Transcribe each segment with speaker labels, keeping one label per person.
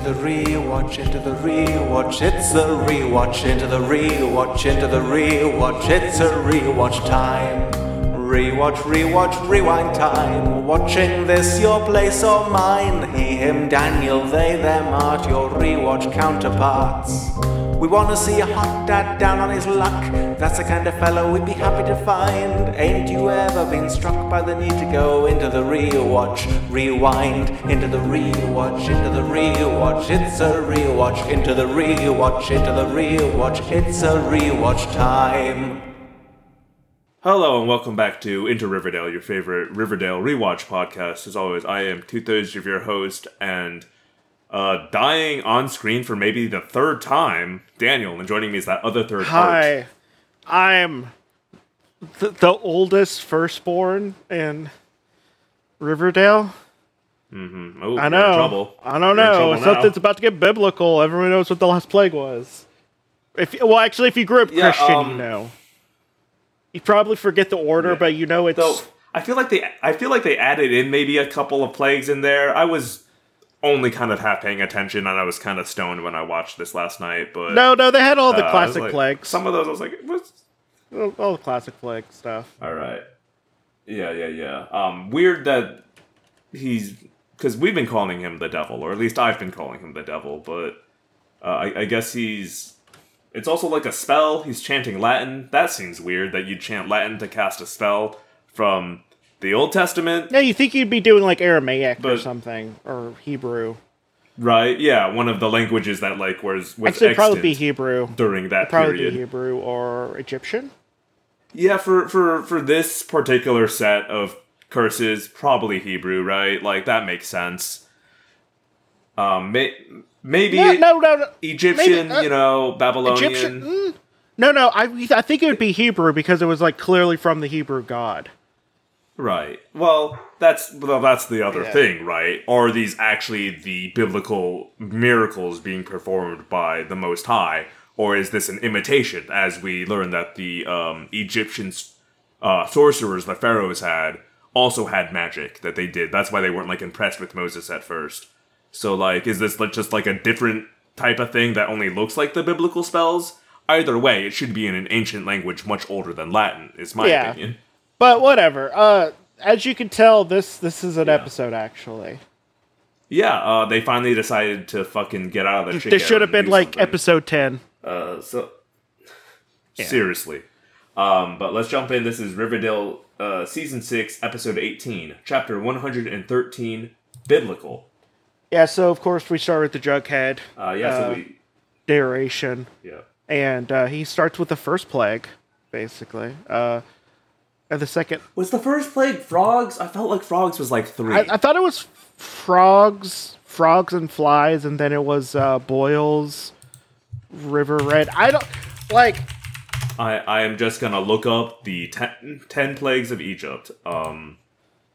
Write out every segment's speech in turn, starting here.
Speaker 1: the rewatch, into the rewatch. It's a rewatch, into the rewatch, into the rewatch. It's a rewatch time. Rewatch, rewatch, rewind time. Watching this, your place or mine. He, him, Daniel, they, them art your rewatch counterparts. We wanna see a hot dad down on his luck. That's the kind of fellow we'd be happy to find. Ain't you ever been struck by the need to go into the rewatch? Rewind into the rewatch, into the rewatch. It's a rewatch, into the rewatch, into the rewatch. It's a rewatch time.
Speaker 2: Hello and welcome back to Into Riverdale, your favorite Riverdale rewatch podcast. As always, I am two thirds of your host and uh, dying on screen for maybe the third time, Daniel, and joining me is that other third
Speaker 3: Hi, I'm the, the oldest firstborn in Riverdale.
Speaker 2: Mm-hmm. Oh,
Speaker 3: I know. I don't
Speaker 2: You're
Speaker 3: know. Something's about to get biblical. Everyone knows what the last plague was. If well, actually, if you grew up
Speaker 2: Yeah,
Speaker 3: Christian,
Speaker 2: um,
Speaker 3: you know. You probably forget the order,
Speaker 2: Yeah.
Speaker 3: but you know it's.
Speaker 2: I feel like they, I feel like they added in maybe a couple of plagues in there. I was only kind of half paying attention, and I was kind of stoned when I watched this last night. But
Speaker 3: no, no, they had all the
Speaker 2: uh,
Speaker 3: classic
Speaker 2: like-
Speaker 3: plagues.
Speaker 2: Some of those, I was like, what's
Speaker 3: all, the classic flick stuff.
Speaker 2: All right. Yeah, yeah, yeah. Um, weird that he's because we've been calling him the devil, or at least I've been calling him the devil. But uh, I, I guess he's. It's also like a spell. He's chanting Latin. That seems weird that you'd chant Latin to cast a spell from the Old Testament,
Speaker 3: Yeah, you think you'd be doing like Aramaic or something or Hebrew?
Speaker 2: right? Yeah, one of the languages that like was was
Speaker 3: Actually, it'd probably be Hebrew.
Speaker 2: during that
Speaker 3: Probably
Speaker 2: period.
Speaker 3: be Hebrew or Egyptian.
Speaker 2: Yeah, for for for this particular set of curses, probably Hebrew, right? Like that makes sense. Um, may, maybe
Speaker 3: No, no, no, no.
Speaker 2: Egyptian,
Speaker 3: maybe, uh,
Speaker 2: you know, Babylonian.
Speaker 3: Egyptian. mm, No, no. I I think it would be Hebrew because it was like clearly from the Hebrew god.
Speaker 2: Right. Well, that's well, that's the other
Speaker 3: Yeah.
Speaker 2: thing, right? Are these actually the biblical miracles being performed by the Most High, or is this an imitation? As we learn that the um, Egyptian uh, sorcerers the pharaohs had also had magic that they did. That's why they weren't like impressed with Moses at first. So, like, is this like just like a different type of thing that only looks like the biblical spells? Either way, it should be in an ancient language much older than Latin. Is my
Speaker 3: Yeah.
Speaker 2: opinion.
Speaker 3: But whatever. Uh, as you can tell, this this is an episode actually.
Speaker 2: Yeah, uh, they finally decided to fucking get out of the.
Speaker 3: This should have been like
Speaker 2: something.
Speaker 3: episode ten.
Speaker 2: Uh, so seriously, um, but let's jump in. This is Riverdale, uh, season six, episode eighteen, chapter one hundred and thirteen, biblical.
Speaker 3: Yeah. So of course we start with the Jughead
Speaker 2: Uh, yeah, so
Speaker 3: Uh,
Speaker 2: we,
Speaker 3: narration,
Speaker 2: yeah,
Speaker 3: and uh, he starts with the first plague, basically. Uh, and the second,
Speaker 2: was the first plague frogs? I felt like frogs was like three.
Speaker 3: I, I thought it was frogs, frogs and flies, and then it was uh, boils, river red. I don't like.
Speaker 2: I, I am just gonna look up the ten, 10 plagues of Egypt. Um,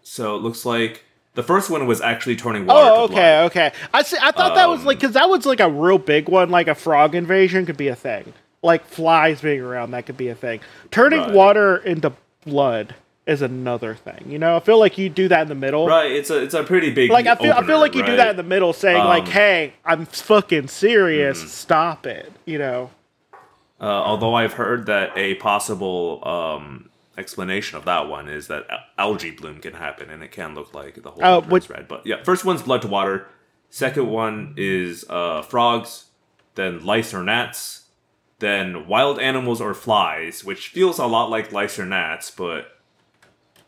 Speaker 2: so it looks like the first one was actually turning water.
Speaker 3: Oh,
Speaker 2: to
Speaker 3: okay, okay. I see, I thought that was
Speaker 2: Um,
Speaker 3: like because that was like a real big one, like a frog invasion could be a thing. Like flies being around, that could be a thing. Turning
Speaker 2: Right.
Speaker 3: water into blood is another thing. You know, I feel like you do that in the middle.
Speaker 2: Right, it's a it's a pretty big.
Speaker 3: Like I feel, I feel like you do that in the middle, saying like,
Speaker 2: Um,
Speaker 3: "Hey, I'm fucking serious.
Speaker 2: mm-hmm.
Speaker 3: Stop it." You know.
Speaker 2: Uh, although I've heard that a possible um, explanation of that one is that algae bloom can happen and it can look like the whole
Speaker 3: Uh,
Speaker 2: thing
Speaker 3: what-
Speaker 2: is red. But yeah, first one's blood to water. Second one is uh, frogs. Then lice or gnats. Then wild animals or flies, which feels a lot like lice or gnats, but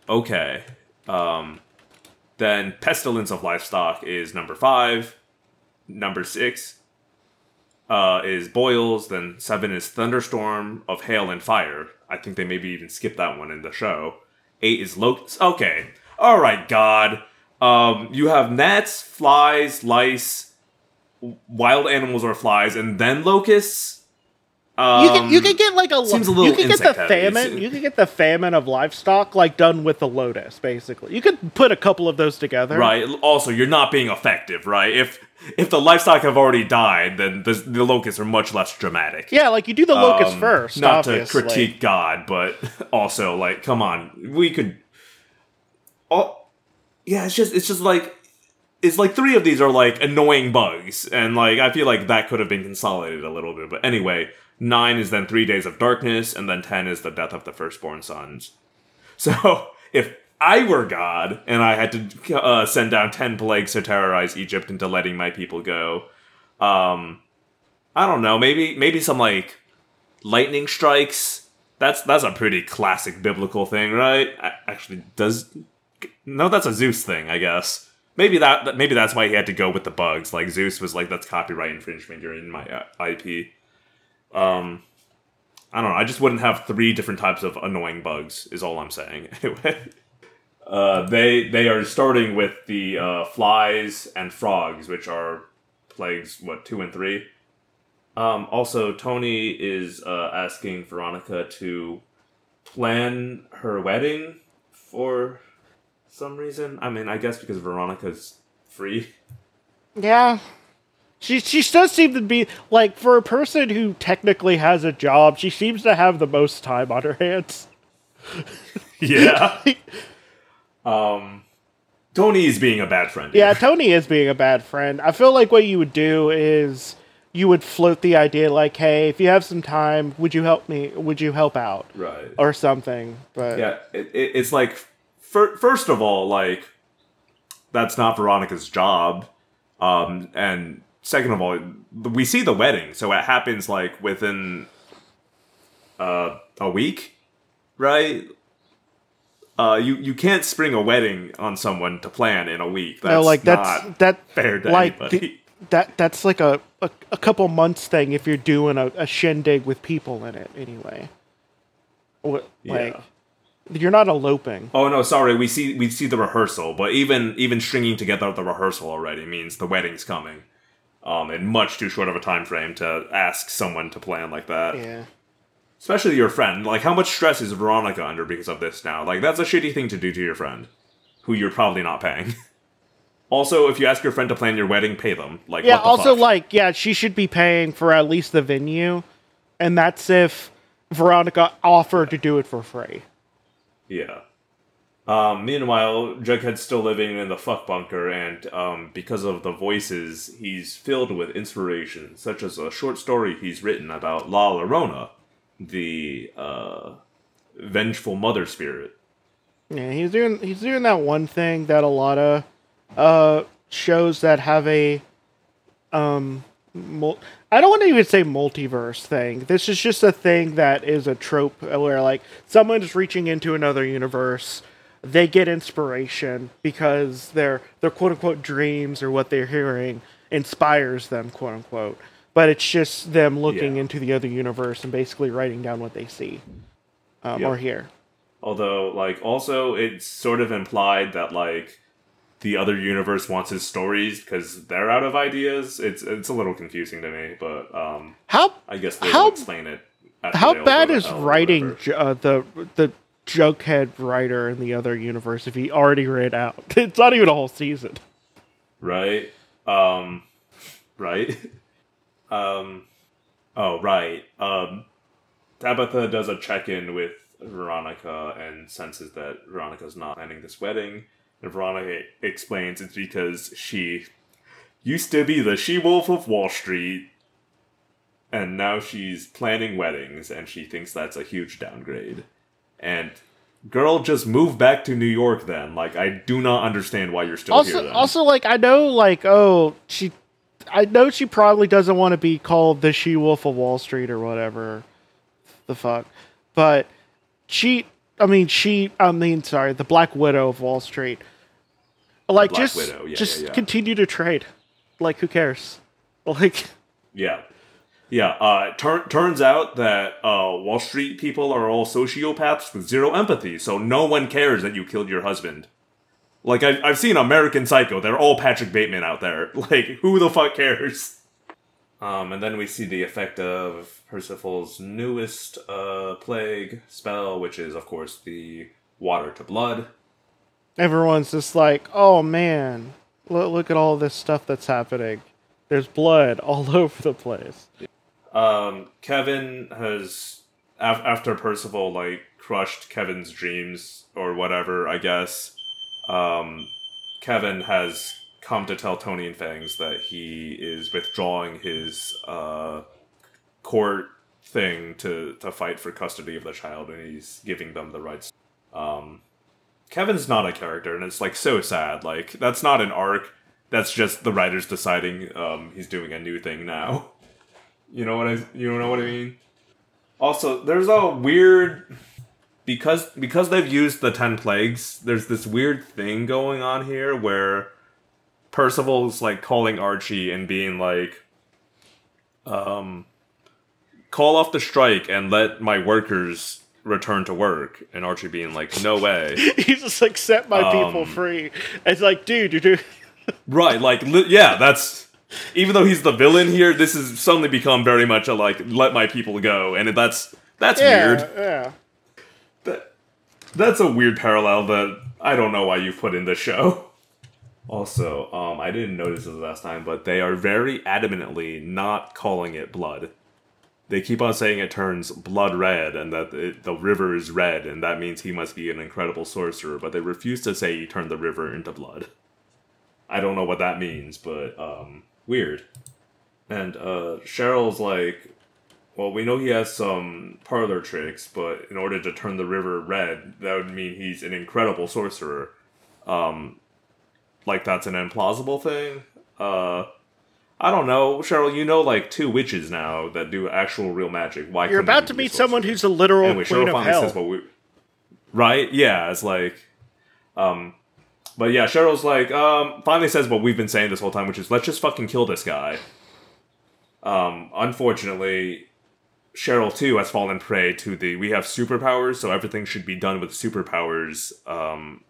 Speaker 2: okay. Um, then pestilence of livestock is number five. Number six uh, is boils. Then seven is thunderstorm of hail and fire. I think they maybe even skipped that one in the show. Eight is locusts. Okay, all right, God. Um, you have gnats, flies, lice, wild animals or flies, and then locusts. Um,
Speaker 3: You can you can get like a
Speaker 2: seems a little you
Speaker 3: can get the famine you can get the famine of livestock like done with the lotus basically. You could put a couple of those together.
Speaker 2: Right. Also, you're not being effective, right? If if the livestock have already died, then the, the locusts are much less dramatic.
Speaker 3: Yeah, like you do the locusts
Speaker 2: Um,
Speaker 3: first.
Speaker 2: Not
Speaker 3: obviously.
Speaker 2: to critique God, but also like, come on, we could. Oh, yeah. It's just it's just like it's like three of these are like annoying bugs, and like I feel like that could have been consolidated a little bit. But anyway, nine is then three days of darkness, and then ten is the death of the firstborn sons. So if I were God and I had to uh, send down ten plagues to terrorize Egypt into letting my people go, um, I don't know, maybe maybe some like lightning strikes. That's that's a pretty classic biblical thing, right? Actually, does no, that's a Zeus thing, I guess. Maybe that maybe that's why he had to go with the bugs. Like Zeus was like, that's copyright infringement. You're in my uh, IP. Um, I don't know. I just wouldn't have three different types of annoying bugs. Is all I'm saying. Anyway, uh, they they are starting with the uh, flies and frogs, which are plagues. What two and three? Um, also, Tony is uh, asking Veronica to plan her wedding for some reason. I mean, I guess because Veronica's free.
Speaker 3: Yeah. She she does seem to be like for a person who technically has a job, she seems to have the most time on her hands.
Speaker 2: Yeah. um, Tony is being a bad friend.
Speaker 3: Yeah. Tony is being a bad friend. I feel like what you would do is you would float the idea like, "Hey, if you have some time, would you help me? Would you help out?"
Speaker 2: right.
Speaker 3: or something. But
Speaker 2: Yeah, it, it, it's like fir- first of all, like that's not Veronica's job, um, and second of all, we see the wedding, so it happens like within uh, a week, right? Uh, you you can't spring a wedding on someone to plan in a week. That's
Speaker 3: no, like that's that
Speaker 2: fair to
Speaker 3: like
Speaker 2: anybody.
Speaker 3: that that's like a, a a couple months thing if you're doing a, a shindig with people in it anyway. Like
Speaker 2: Yeah.
Speaker 3: you're not eloping.
Speaker 2: Oh no, sorry. We see we see the rehearsal, but even even stringing together the rehearsal already means the wedding's coming. Um, in much too short of a time frame to ask someone to plan like that,
Speaker 3: Yeah.
Speaker 2: especially your friend. Like, how much stress is Veronica under because of this now? Like, that's a shitty thing to do to your friend, who you're probably not paying. also, if you ask your friend to plan your wedding, pay them. Like,
Speaker 3: Yeah,
Speaker 2: what the
Speaker 3: also
Speaker 2: fuck?
Speaker 3: like yeah, she should be paying for at least the venue and that's if Veronica offered to do it for free.
Speaker 2: Yeah. Um, meanwhile, Jughead's still living in the fuck bunker, and um, because of the voices, he's filled with inspiration, such as a short story he's written about La Llorona, the uh, vengeful mother spirit.
Speaker 3: Yeah, he's doing he's doing that one thing that a lot of uh shows that have a um mul- I don't want to even say multiverse thing. This is just a thing that is a trope where like someone is reaching into another universe, they get inspiration because their their quote unquote dreams or what they're hearing inspires them, quote unquote. But it's just them looking
Speaker 2: Yeah.
Speaker 3: into the other universe and basically writing down what they see um,
Speaker 2: Yep.
Speaker 3: or hear.
Speaker 2: Although, like, also, it's sort of implied that, like, the other universe wants his stories because they're out of ideas. It's it's a little confusing to me, but um,
Speaker 3: How
Speaker 2: I guess they
Speaker 3: How-
Speaker 2: explain it.
Speaker 3: How bad is writing uh, the the Jughead writer in the other universe if he already read out? It's not even a whole season.
Speaker 2: right? Um right? Um oh right. Um tabitha does a check-in with veronica and senses that veronica's not planning this wedding. And veronica explains it's because she used to be the she-wolf of wall street and now she's planning weddings and she thinks that's a huge downgrade and girl just move back to new york then like i do not understand why you're still here
Speaker 3: Also,
Speaker 2: then.
Speaker 3: also like I know like oh she, I know she probably doesn't want to be called the She Wolf of Wall Street or whatever, the fuck, but she. I mean she. I mean sorry, the Black Widow of Wall Street. Like just
Speaker 2: yeah,
Speaker 3: just
Speaker 2: yeah, yeah.
Speaker 3: continue to trade. Like who cares? Like
Speaker 2: Yeah. Yeah, uh, tur- turns out that uh, Wall Street people are all sociopaths with zero empathy, so no one cares that you killed your husband. Like, I've, I've seen American Psycho, they're all Patrick Bateman out there. Like, who the fuck cares? Um, and then we see the effect of Percival's newest uh, plague spell, which is, of course, the water to blood.
Speaker 3: everyone's just like, oh man, look, look at all this stuff that's happening. There's blood all over the place.
Speaker 2: Um, Kevin has af- after Percival like crushed Kevin's dreams or whatever, I guess. Um, Kevin has come to tell Tony and Fangs that he is withdrawing his uh, court thing to to fight for custody of the child, and he's giving them the rights. Um, Kevin's not a character, and it's like so sad. Like that's not an arc. That's just the writers deciding um, he's doing a new thing now. You know what I you know what I mean? Also, there's a weird because because they've used the ten plagues. There's this weird thing going on here where Percival's like calling Archie and being like, um, call off the strike and let my workers return to work. And Archie being like, no way.
Speaker 3: He's just like set my people
Speaker 2: Um,
Speaker 3: free. It's like, dude, you're doing.
Speaker 2: right, like, li- yeah, that's. Even though he's the villain here, this has suddenly become very much a like, let my people go. And that's that's
Speaker 3: Yeah,
Speaker 2: weird.
Speaker 3: yeah.
Speaker 2: That, that's a weird parallel that I don't know why you put in the show. Also, um, I didn't notice this last time, but they are very adamantly not calling it blood. They keep on saying it turns blood red and that it, the river is red, and that means he must be an incredible sorcerer, but they refuse to say he turned the river into blood. I don't know what that means, but um, weird. And uh, Cheryl's like, well, we know he has some parlor tricks, but in order to turn the river red, that would mean he's an incredible sorcerer. Um, like that's an implausible thing. Uh, I don't know, Cheryl. You know, like two witches now that do actual real magic. Why
Speaker 3: You're about
Speaker 2: you
Speaker 3: to meet someone who's a literal
Speaker 2: Anyway,
Speaker 3: queen
Speaker 2: Cheryl
Speaker 3: of hell.
Speaker 2: says, "Well, we." Right? Yeah, it's like, um, but yeah, Cheryl's like, um, finally says what we've been saying this whole time, which is let's just fucking kill this guy. Um, unfortunately, Cheryl too has fallen prey to the we have superpowers, so everything should be done with superpowers um,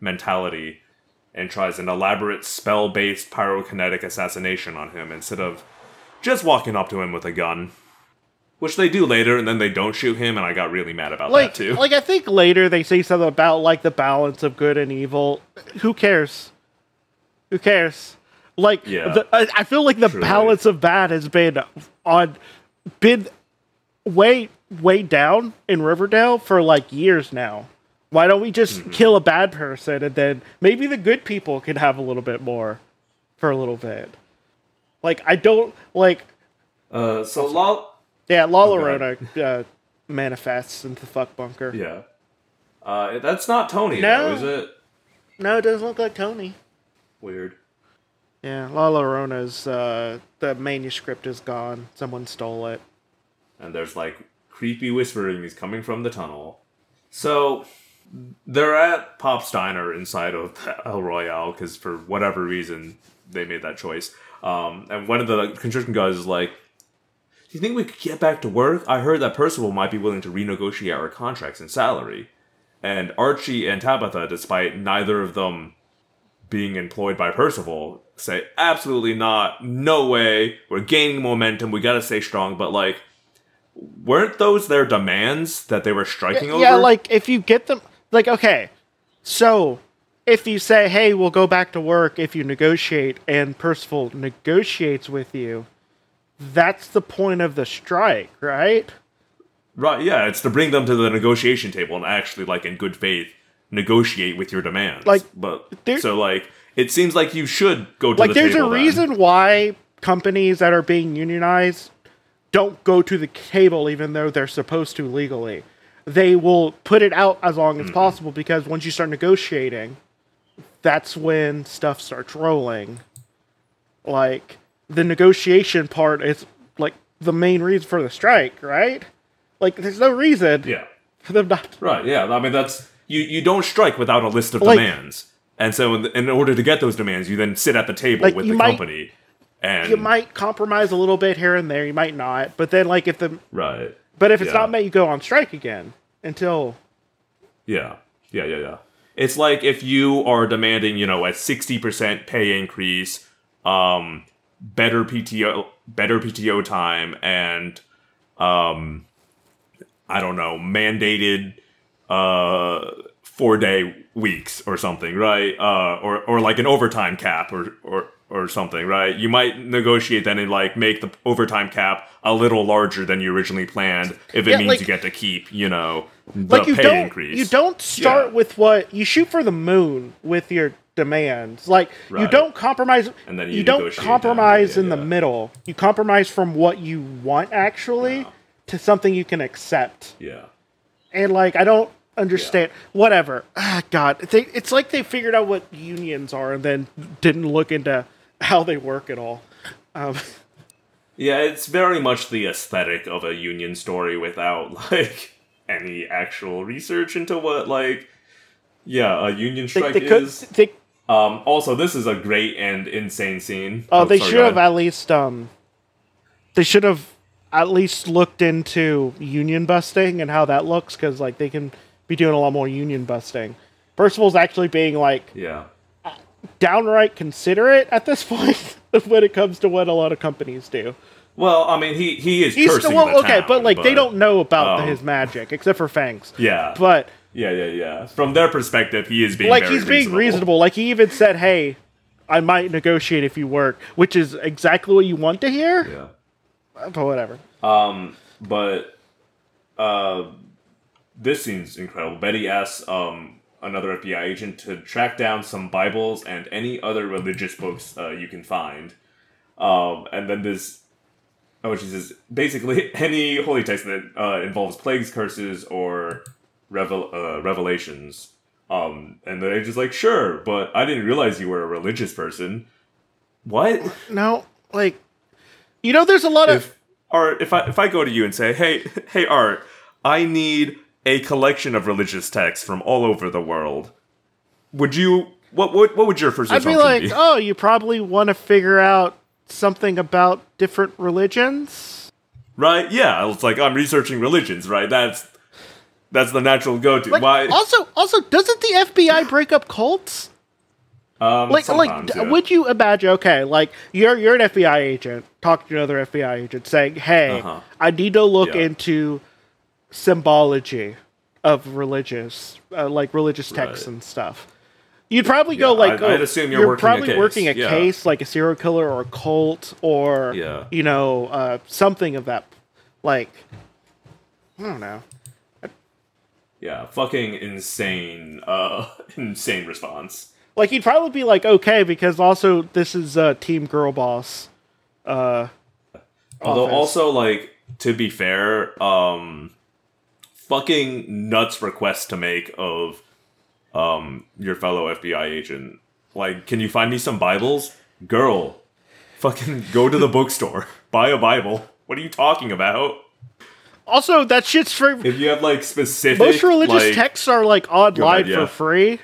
Speaker 2: mentality, and tries an elaborate spell-based pyrokinetic assassination on him instead of just walking up to him with a gun. Which they do later, and then they don't shoot him, and I got really mad about
Speaker 3: like,
Speaker 2: that too.
Speaker 3: like I think later they say something about like the balance of good and evil. Who cares? Who cares? Like,
Speaker 2: Yeah.
Speaker 3: the, I, I feel like the
Speaker 2: Truly.
Speaker 3: balance of bad has been on, been way way down in Riverdale for like years now. Why don't we just
Speaker 2: Mm-hmm.
Speaker 3: kill a bad person and then maybe the good people can have a little bit more for a little bit? Like I don't like
Speaker 2: Uh, so Lol,
Speaker 3: yeah, La
Speaker 2: Oh, go
Speaker 3: uh, manifests into the fuck bunker.
Speaker 2: yeah, uh, that's not Tony,
Speaker 3: No.
Speaker 2: though, is it?
Speaker 3: No, it doesn't look like Tony.
Speaker 2: Weird.
Speaker 3: Yeah, La Llorona's uh, the manuscript is gone. Someone stole it.
Speaker 2: and there's like creepy whisperings coming from the tunnel. So they're at Pop's Diner inside of El Royale because for whatever reason they made that choice. Um, and one of the construction guys is like, "Do you think we could get back to work? I heard that Percival might be willing to renegotiate our contracts and salary." And Archie and Tabitha, despite neither of them being employed by Percival, say absolutely not, no way. We're gaining momentum. We gotta stay strong. But like, weren't those their demands that they were striking over?
Speaker 3: Yeah, like if you get them, like okay, so if you say, "Hey, we'll go back to work," if you negotiate and Percival negotiates with you, that's the point of the strike, right?
Speaker 2: right? Yeah, it's to bring them to the negotiation table and actually, like, in good faith, negotiate with your demands.
Speaker 3: Like,
Speaker 2: but
Speaker 3: there-
Speaker 2: so like, it seems like you should go to
Speaker 3: like
Speaker 2: the
Speaker 3: there's a
Speaker 2: then.
Speaker 3: reason why companies that are being unionized don't go to the table even though they're supposed to legally they will put it out as long
Speaker 2: Mm-hmm.
Speaker 3: as possible because once you start negotiating that's when stuff starts rolling like the negotiation part is like the main reason for the strike right like there's no reason
Speaker 2: Yeah.
Speaker 3: for them not
Speaker 2: Right. Yeah. I mean, that's you. You don't strike without a list of
Speaker 3: Like-
Speaker 2: demands, and so in, in order to get those demands, you then sit at the table
Speaker 3: Like,
Speaker 2: with the
Speaker 3: might-
Speaker 2: company. And
Speaker 3: you might compromise a little bit here and there you might not but then like if the
Speaker 2: right.
Speaker 3: But if it's
Speaker 2: Yeah.
Speaker 3: not met, you go on strike again until
Speaker 2: Yeah. Yeah, yeah, yeah. It's like if you are demanding, you know, a 60% pay increase, um better PTO better PTO time and um I don't know, mandated uh 4-day weeks or something, right? Uh or or like an overtime cap or or or something, right? You might negotiate then and like make the overtime cap a little larger than you originally planned if it
Speaker 3: Yeah,
Speaker 2: means
Speaker 3: like-
Speaker 2: you get to keep, you know, the
Speaker 3: like you
Speaker 2: pay
Speaker 3: don't
Speaker 2: increase.
Speaker 3: you don't start
Speaker 2: Yeah.
Speaker 3: with what you shoot for the moon with your demands. Like you don't compromise.
Speaker 2: And then
Speaker 3: you,
Speaker 2: you
Speaker 3: don't compromise
Speaker 2: down,
Speaker 3: in
Speaker 2: yeah,
Speaker 3: the
Speaker 2: yeah.
Speaker 3: middle. You compromise from what you want actually to something you can accept.
Speaker 2: Yeah.
Speaker 3: And like I don't understand. Whatever. Ah, God, they, it's like they figured out what unions are and then didn't look into how they work at all. Um,
Speaker 2: Yeah, it's very much the aesthetic of a union story without like any actual research into what like yeah, a union strike
Speaker 3: they could.
Speaker 2: is.
Speaker 3: They,
Speaker 2: Um also this is a great and insane scene.
Speaker 3: Oh, they
Speaker 2: sorry,
Speaker 3: should have at least um they should have at least looked into union busting and how that looks cuz like they can be doing a lot more union busting. Percival's actually being like
Speaker 2: Yeah.
Speaker 3: downright considerate at this point when it comes to what a lot of companies do.
Speaker 2: Well, I mean he he is
Speaker 3: He's
Speaker 2: cursing
Speaker 3: well,
Speaker 2: the
Speaker 3: okay,
Speaker 2: town,
Speaker 3: but like they don't know about
Speaker 2: um,
Speaker 3: his magic except for Fangs.
Speaker 2: Yeah.
Speaker 3: But
Speaker 2: yeah, yeah, yeah. From their perspective, he is being
Speaker 3: like he's being reasonable. Like he even said, "Hey, I might negotiate if you work," which is exactly what you want to hear.
Speaker 2: Yeah.
Speaker 3: But whatever.
Speaker 2: Um, but uh, this seems incredible. Betty asks um another FBI agent to track down some Bibles and any other religious books uh, you can find. Um, and then this, oh, she says basically any holy text that uh, involves plagues, curses, or revel uh, revelations. Um, and the agent's like, sure, but I didn't realize you were a religious person. What?
Speaker 3: No, like you know, there's a lot of
Speaker 2: if Art, if I if I go to you and say, "Hey, hey, Art, I need a collection of religious texts from all over the world," would you? What what what would your first
Speaker 3: I'd be like,
Speaker 2: be?
Speaker 3: oh, you probably want to figure out something about different religions.
Speaker 2: Right? Yeah, it's like I'm researching religions. Right? That's that's the natural go-to.
Speaker 3: Like,
Speaker 2: Why?
Speaker 3: also, also, doesn't the FBI break up cults?
Speaker 2: um,
Speaker 3: Like, like,
Speaker 2: yeah.
Speaker 3: would you imagine? Okay, like you're you're an FBI agent talking to another FBI agent, saying, "Hey,
Speaker 2: Uh-huh.
Speaker 3: I need to look
Speaker 2: Yeah.
Speaker 3: into symbology of religious, uh, like religious texts
Speaker 2: Right.
Speaker 3: and stuff." You'd probably go like,
Speaker 2: I'd-
Speaker 3: oh,
Speaker 2: I'd assume you're working a
Speaker 3: probably
Speaker 2: case,
Speaker 3: working a
Speaker 2: yeah.
Speaker 3: case, like a serial killer or a cult or
Speaker 2: Yeah.
Speaker 3: you know uh, something of that, like I don't know.
Speaker 2: Yeah, fucking insane, uh, insane response.
Speaker 3: Like he'd probably be like, okay, because also this is uh, Team Girl Boss. Uh,
Speaker 2: Although
Speaker 3: office.
Speaker 2: also like to be fair, um fucking nuts request to make of um your fellow FBI agent. Like, can you find me some Bibles? Girl, fucking go to the bookstore. Buy a Bible. What are you talking about?
Speaker 3: Also that shit's for
Speaker 2: If you have like specific
Speaker 3: most religious
Speaker 2: like,
Speaker 3: texts are like online
Speaker 2: yeah.
Speaker 3: for free.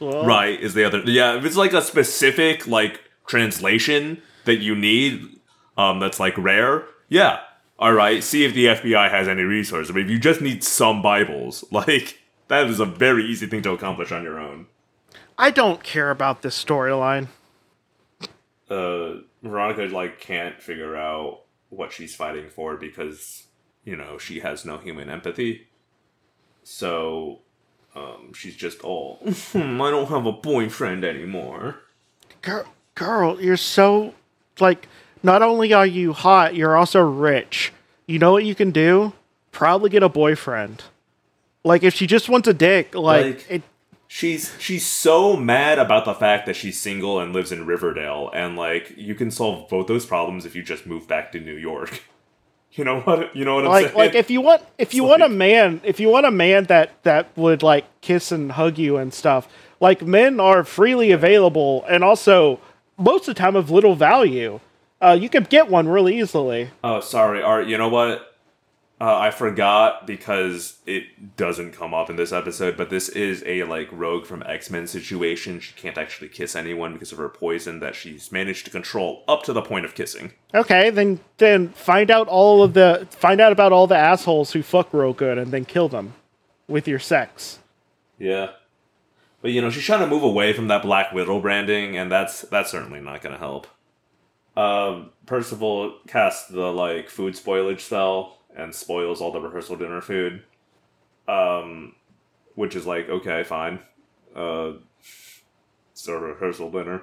Speaker 3: Well.
Speaker 2: Right, is the other yeah, if it's like a specific like translation that you need, um, that's like rare, yeah. Alright, see if the FBI has any resources. But if you just need some Bibles, like that is a very easy thing to accomplish on your own.
Speaker 3: I don't care about this storyline.
Speaker 2: Uh Veronica like can't figure out what she's fighting for because, you know, she has no human empathy. So um, she's just all, "Hmm, I don't have a boyfriend anymore.
Speaker 3: Girl, girl, you're so like. Not only are you hot, you're also rich. You know what you can do? Probably get a boyfriend. Like if she just wants a dick, like,
Speaker 2: Like-
Speaker 3: it.
Speaker 2: She's she's so mad about the fact that she's single and lives in Riverdale, and like you can solve both those problems if you just move back to New York. You know what? You know what I'm
Speaker 3: like
Speaker 2: saying?
Speaker 3: like if you want if you
Speaker 2: It's
Speaker 3: want a man if you want a man that that would like kiss and hug you and stuff like men are freely available and also most of the time of little value uh, you could get one really easily
Speaker 2: oh, sorry, Art. You know what? Uh, I forgot because it doesn't come up in this episode, but this is a like rogue from X Men situation. She can't actually kiss anyone because of her poison that she's managed to control up to the point of kissing.
Speaker 3: okay then then find out all of the find out about all the assholes who fuck real good and then kill them with your sex
Speaker 2: Yeah. But you know, she's trying to move away from that Black Widow branding, and that's that's certainly not gonna help. Um, Percival casts the like food spoilage spell and spoils all the rehearsal dinner food. Um, which is like, okay, fine. Uh it's a rehearsal dinner.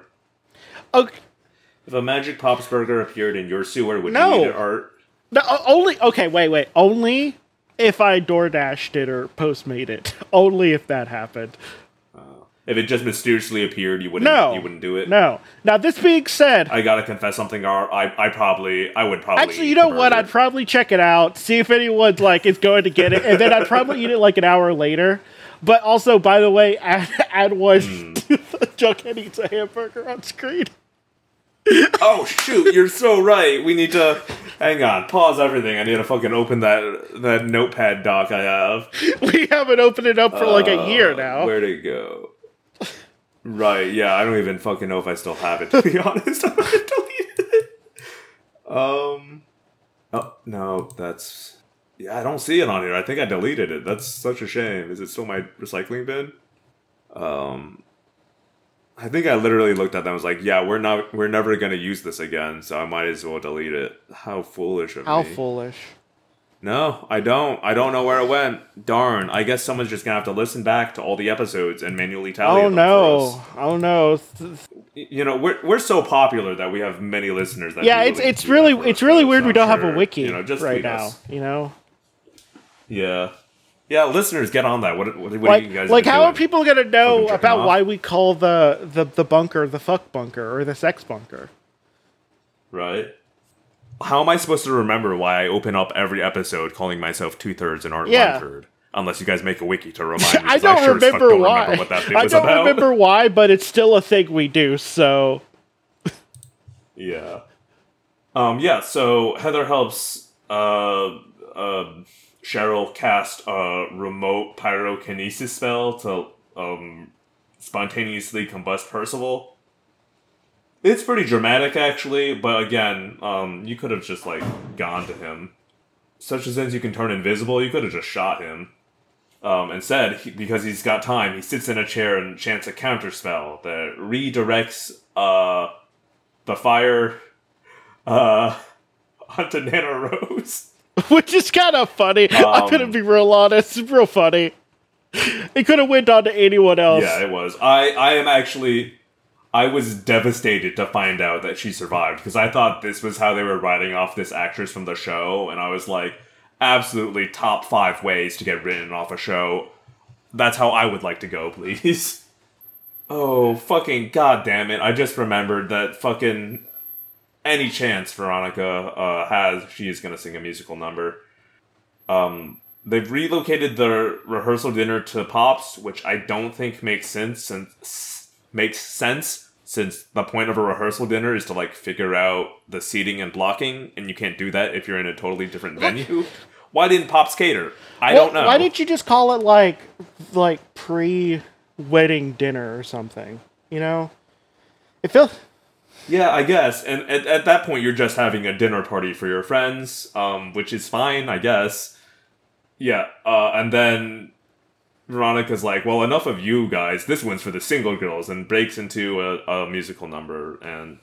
Speaker 3: okay
Speaker 2: If a magic pops burger appeared in your sewer, would
Speaker 3: No.
Speaker 2: you eat it art?
Speaker 3: no, only okay wait wait only if i DoorDashed it or Postmate it only if that happened
Speaker 2: If it just mysteriously appeared, you wouldn't.
Speaker 3: No.
Speaker 2: you wouldn't do it.
Speaker 3: No. Now this being said,
Speaker 2: I gotta confess something. Gar. I, I probably, I would probably.
Speaker 3: actually, you know what?
Speaker 2: burger.
Speaker 3: I'd probably check it out, see if anyone's like is going to get it, and then I'd probably eat it like an hour later. But also, by the way, add, add one. Jughead eats a hamburger on screen.
Speaker 2: Oh shoot! You're so right. We need to hang on. Pause everything. I need to fucking open that that notepad doc I have.
Speaker 3: We haven't opened it up for like a year
Speaker 2: Uh,
Speaker 3: now.
Speaker 2: Where'd it go? Right. Yeah. I don't even fucking know if I still have it. To be honest, I deleted it. Um. Oh no, that's. Yeah, I don't see it on here. I think I deleted it. That's such a shame. Is it still my recycling bin? Um. I think I literally looked at them and was like, "Yeah, we're not, we're never gonna use this again, so I might as well delete it." How foolish of
Speaker 3: How
Speaker 2: me!
Speaker 3: How foolish.
Speaker 2: No, I don't. I don't know where it went. Darn. I guess someone's just gonna have to listen back to all the episodes and manually tally
Speaker 3: Oh no! Oh no!
Speaker 2: You know, we're we're so popular that we have many listeners. That
Speaker 3: Yeah, it's
Speaker 2: really
Speaker 3: it's really it's really weird we don't have a wiki
Speaker 2: You know, just
Speaker 3: right now.
Speaker 2: us.
Speaker 3: You know,
Speaker 2: Yeah, yeah. Listeners, get on that. What what, what
Speaker 3: like
Speaker 2: are you guys?
Speaker 3: like how
Speaker 2: doing?
Speaker 3: are people gonna know about
Speaker 2: off?
Speaker 3: why we call the, the the bunker the fuck bunker or the sex bunker?
Speaker 2: Right. How am I supposed to remember why I open up every episode calling myself two thirds and Art
Speaker 3: Yeah.
Speaker 2: one third? Unless you guys make a wiki to remind me.
Speaker 3: I don't
Speaker 2: sure
Speaker 3: remember
Speaker 2: don't
Speaker 3: why.
Speaker 2: Remember what that bit
Speaker 3: I don't
Speaker 2: about.
Speaker 3: remember why, but it's still a thing we do. So
Speaker 2: Yeah. Um, yeah, so Heather helps uh, uh, Cheryl cast a remote pyrokinesis spell to um, spontaneously combust Percival. It's pretty dramatic, actually, but again, um, you could have just, like, gone to him. Such as since you can turn invisible, you could have just shot him. Um, instead, he, because he's got time, he sits in a chair and chants a counterspell that redirects uh, the fire uh, onto Nana Rose.
Speaker 3: which is kind of funny. I'm
Speaker 2: Um,
Speaker 3: gonna be real honest. It's real funny. It could have went on to anyone else.
Speaker 2: Yeah, it was. I I am actually. I was devastated to find out that she survived because I thought this was how they were writing off this actress from the show, and I was like, absolutely top five ways to get written off a show. That's how I would like to go, please. Oh, fucking goddamn it. I just remembered that fucking any chance Veronica uh, has, she is going to sing a musical number. Um, they've relocated the rehearsal dinner to Pops, which I don't think makes sense since makes sense since the point of a rehearsal dinner is to like figure out the seating and blocking, and you can't do that if you're in a totally different venue. Why didn't Pops cater? I
Speaker 3: Well,
Speaker 2: don't know.
Speaker 3: Why didn't you just call it like like pre wedding dinner or something? You know, it feels.
Speaker 2: Yeah, I guess. And at, at that point, you're just having a dinner party for your friends, um, which is fine, I guess. Yeah, uh, and then Veronica's like, well, enough of you guys. This one's for the single girls, and breaks into a, a musical number, and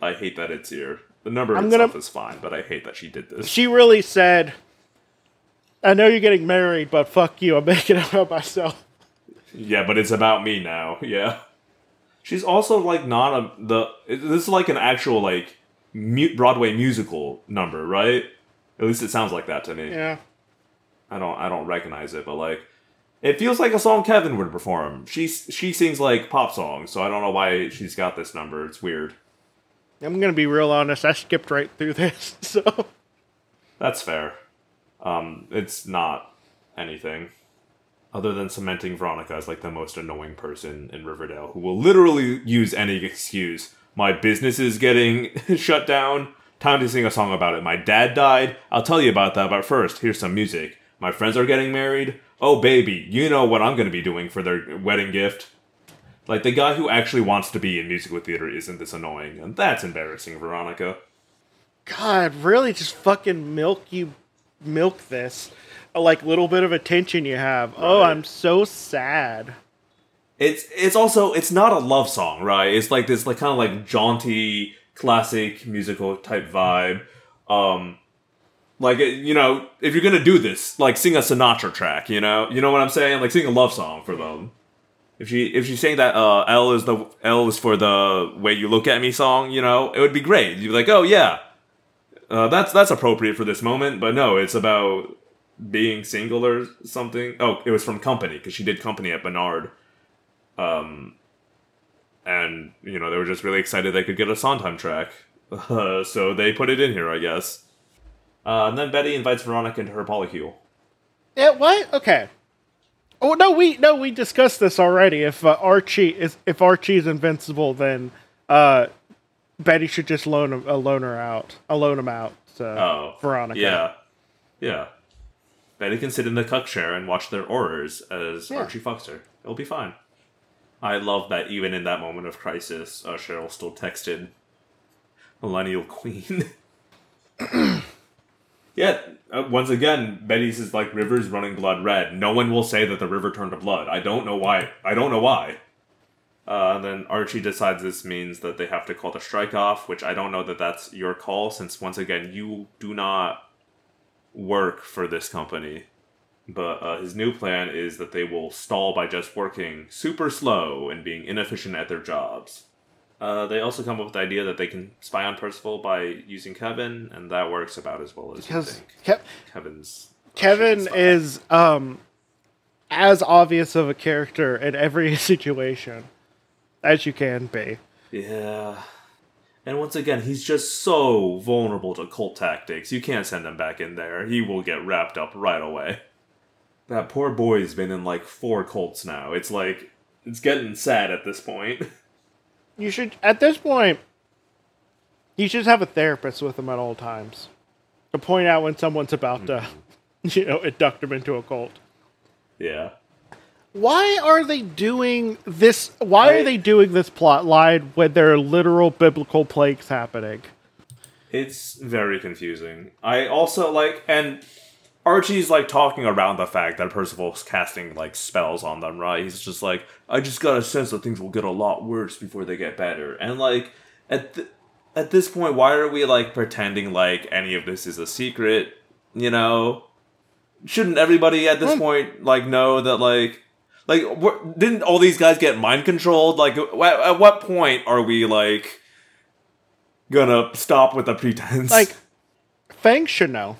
Speaker 2: I hate that it's here. The number
Speaker 3: I'm
Speaker 2: itself
Speaker 3: gonna-
Speaker 2: is fine, but I hate that she did this.
Speaker 3: She really said, "I know you're getting married, but fuck you. I'm making it about myself."
Speaker 2: Yeah, but it's about me now. Yeah. She's also like not a the. This is like an actual like mu- Broadway musical number, right? At least it sounds like that to me.
Speaker 3: Yeah.
Speaker 2: I don't I don't recognize it, but like it feels like a song Kevin would perform. She she sings like pop songs, so I don't know why she's got this number. It's weird.
Speaker 3: I'm gonna be real honest. I skipped right through this, so
Speaker 2: That's fair. Um, it's not anything other than cementing Veronica as like the most annoying person in Riverdale who will literally use any excuse. My business is getting shut down. Time to sing a song about it. My dad died. I'll tell you about that, but first, here's some music. My friends are getting married. Oh, baby, you know what I'm going to be doing for their wedding gift. Like, the guy who actually wants to be in musical theater isn't this annoying, and that's embarrassing, Veronica.
Speaker 3: God, really, just fucking milk you, milk this, like little bit of attention you have. Oh, I'm so sad.
Speaker 2: It's it's also it's not a love song, right? It's like this like kind of like jaunty classic musical type vibe. Um like you know, if you're to do this, like sing a Sinatra track, you know? You know what I'm saying? Like sing a love song for them. If she if she's saying that uh L is the L is for the way you look at me song, you know, it would be great. You'd be like, "Oh yeah. Uh, that's that's appropriate for this moment, but no, it's about being single or something. Oh, it was from Company because she did Company at Barnard. Um, and you know they were just really excited they could get a Sondheim track, uh, so they put it in here, I guess. Uh, and then Betty invites Veronica into her polycule.
Speaker 3: Yeah, what? Okay. Oh no, we no we discussed this already. If uh, Archie is if Archie is invincible, then uh, Betty should just loan him, uh, loan her out, uh, loan him out. To
Speaker 2: Oh,
Speaker 3: Veronica.
Speaker 2: Yeah, yeah. Betty can sit in the cuck chair and watch their auras as
Speaker 3: Yeah.
Speaker 2: Archie fucks her. It'll be fine. I love that even in that moment of crisis, uh, Cheryl still texted Millennial Queen. yeah, uh, once again, Betty's is like rivers running blood red. No one will say that the river turned to blood. I don't know why. I don't know why. Uh, and then Archie decides this means that they have to call the strike off, which I don't know that that's your call, since once again you do not work for this company. But uh, his new plan is that they will stall by just working super slow and being inefficient at their jobs. Uh, they also come up with the idea that they can spy on Percival by using Kevin, and that works about as well as
Speaker 3: because
Speaker 2: think.
Speaker 3: Ke-
Speaker 2: Kevin's
Speaker 3: Kevin is um as obvious of a character in every situation as you can be.
Speaker 2: Yeah. And once again, he's just so vulnerable to cult tactics. You can't send him back in there. He will get wrapped up right away. That poor boy's been in like four cults now. It's like, it's getting sad at this point.
Speaker 3: You should at this point you should have a therapist with him at all times to point out when someone's about to mm-hmm. you know induct him into a cult.
Speaker 2: yeah.
Speaker 3: Why are they doing this? Why
Speaker 2: I-
Speaker 3: are they doing this plot line when there are literal biblical plagues happening?
Speaker 2: It's very confusing. I also like, and Archie's like talking around the fact that Percival's casting like spells on them, right? He's just like, I just got a sense that things will get a lot worse before they get better. And like, at th- at this point, why are we like pretending like any of this is a secret? You know, shouldn't everybody at this
Speaker 3: Hmm.
Speaker 2: point like know that like. Like, didn't all these guys get mind controlled? Like, at what point are we like gonna stop with the pretense?
Speaker 3: Like, Fang should know.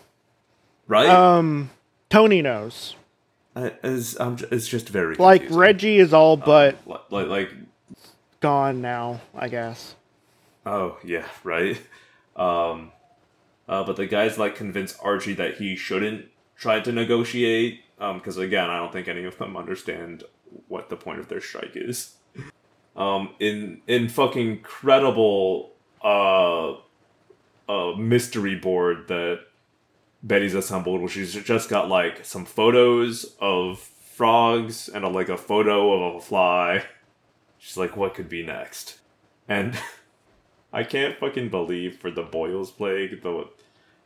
Speaker 2: Right?
Speaker 3: Um, Tony knows.
Speaker 2: Uh, it's, I'm, it's just very
Speaker 3: Like
Speaker 2: confusing.
Speaker 3: Reggie is all but
Speaker 2: Li- like, like,
Speaker 3: gone now. I guess.
Speaker 2: oh yeah, right. Um, uh, but the guys like convince Archie that he shouldn't try to negotiate. Um, because again, I don't think any of them understand what the point of their strike is. Um, in in fucking credible uh, uh mystery board that Betty's assembled, which she's just got like some photos of frogs and a, like a photo of a fly. She's like, what could be next? And I can't fucking believe for the Boils plague the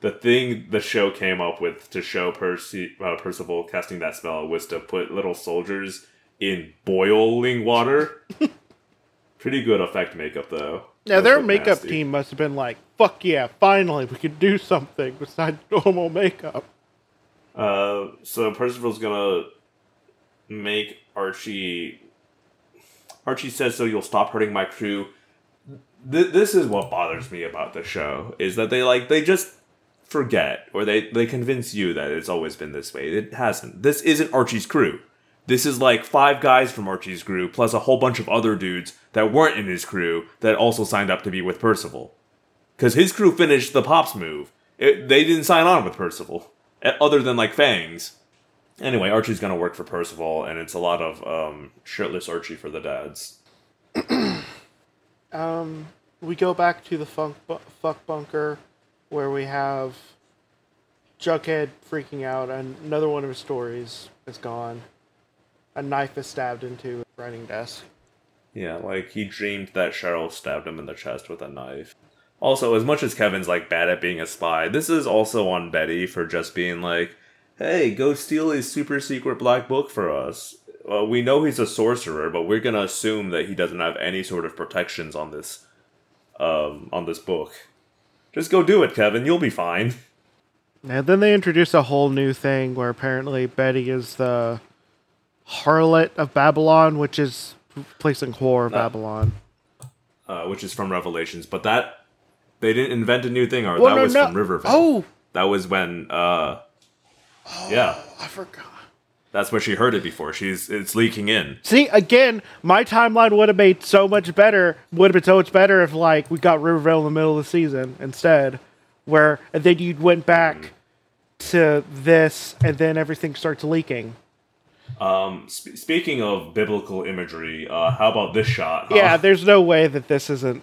Speaker 2: the thing the show came up with to show Percy uh, Percival casting that spell was to put little soldiers in boiling water. Pretty good effect makeup though. Those
Speaker 3: their makeup
Speaker 2: nasty.
Speaker 3: team must have been like, "Fuck yeah! Finally, we could do something besides normal makeup."
Speaker 2: Uh, so Percival's gonna make Archie. Archie says, "So you'll stop hurting my crew." Th- this is what bothers me about the show is that they like they just forget or they they convince you that it's always been this way. It hasn't. This isn't Archie's crew. This is like five guys from Archie's crew plus a whole bunch of other dudes that weren't in his crew that also signed up to be with Percival. Because his crew finished the Pops move. It, they didn't sign on with Percival, eh, other than like Fangs. Anyway, Archie's gonna work for Percival, and it's a lot of um, shirtless Archie for the dads.
Speaker 3: Um, we go back to the funk bu- fuck bunker, where we have Jughead freaking out, and another one of his stories is gone. A knife is stabbed into his writing desk.
Speaker 2: Yeah, like he dreamed that Cheryl stabbed him in the chest with a knife. Also, as much as Kevin's like bad at being a spy, this is also on Betty for just being like, "Hey, go steal his super secret black book for us." Well, we know he's a sorcerer, but we're gonna assume that he doesn't have any sort of protections on this, um, on this book. Just go do it, Kevin. You'll be fine.
Speaker 3: And then they introduce a whole new thing where apparently Betty is the harlot of Babylon, which is placing whore of Babylon.
Speaker 2: Uh, which is from Revelations, but that they didn't invent a new thing, or
Speaker 3: Well,
Speaker 2: that
Speaker 3: no,
Speaker 2: was
Speaker 3: no.
Speaker 2: from Rivervale.
Speaker 3: Oh,
Speaker 2: that was when, uh, yeah.
Speaker 3: I forgot.
Speaker 2: That's where she heard it before. She's it's leaking in.
Speaker 3: See, again, my timeline would have made so much better. Would have been so much better if like we got Rivervale in the middle of the season instead, where and then you went back to this, and then everything starts leaking.
Speaker 2: Um, sp- speaking of biblical imagery, uh, how about this shot?
Speaker 3: Yeah, there's no way that this isn't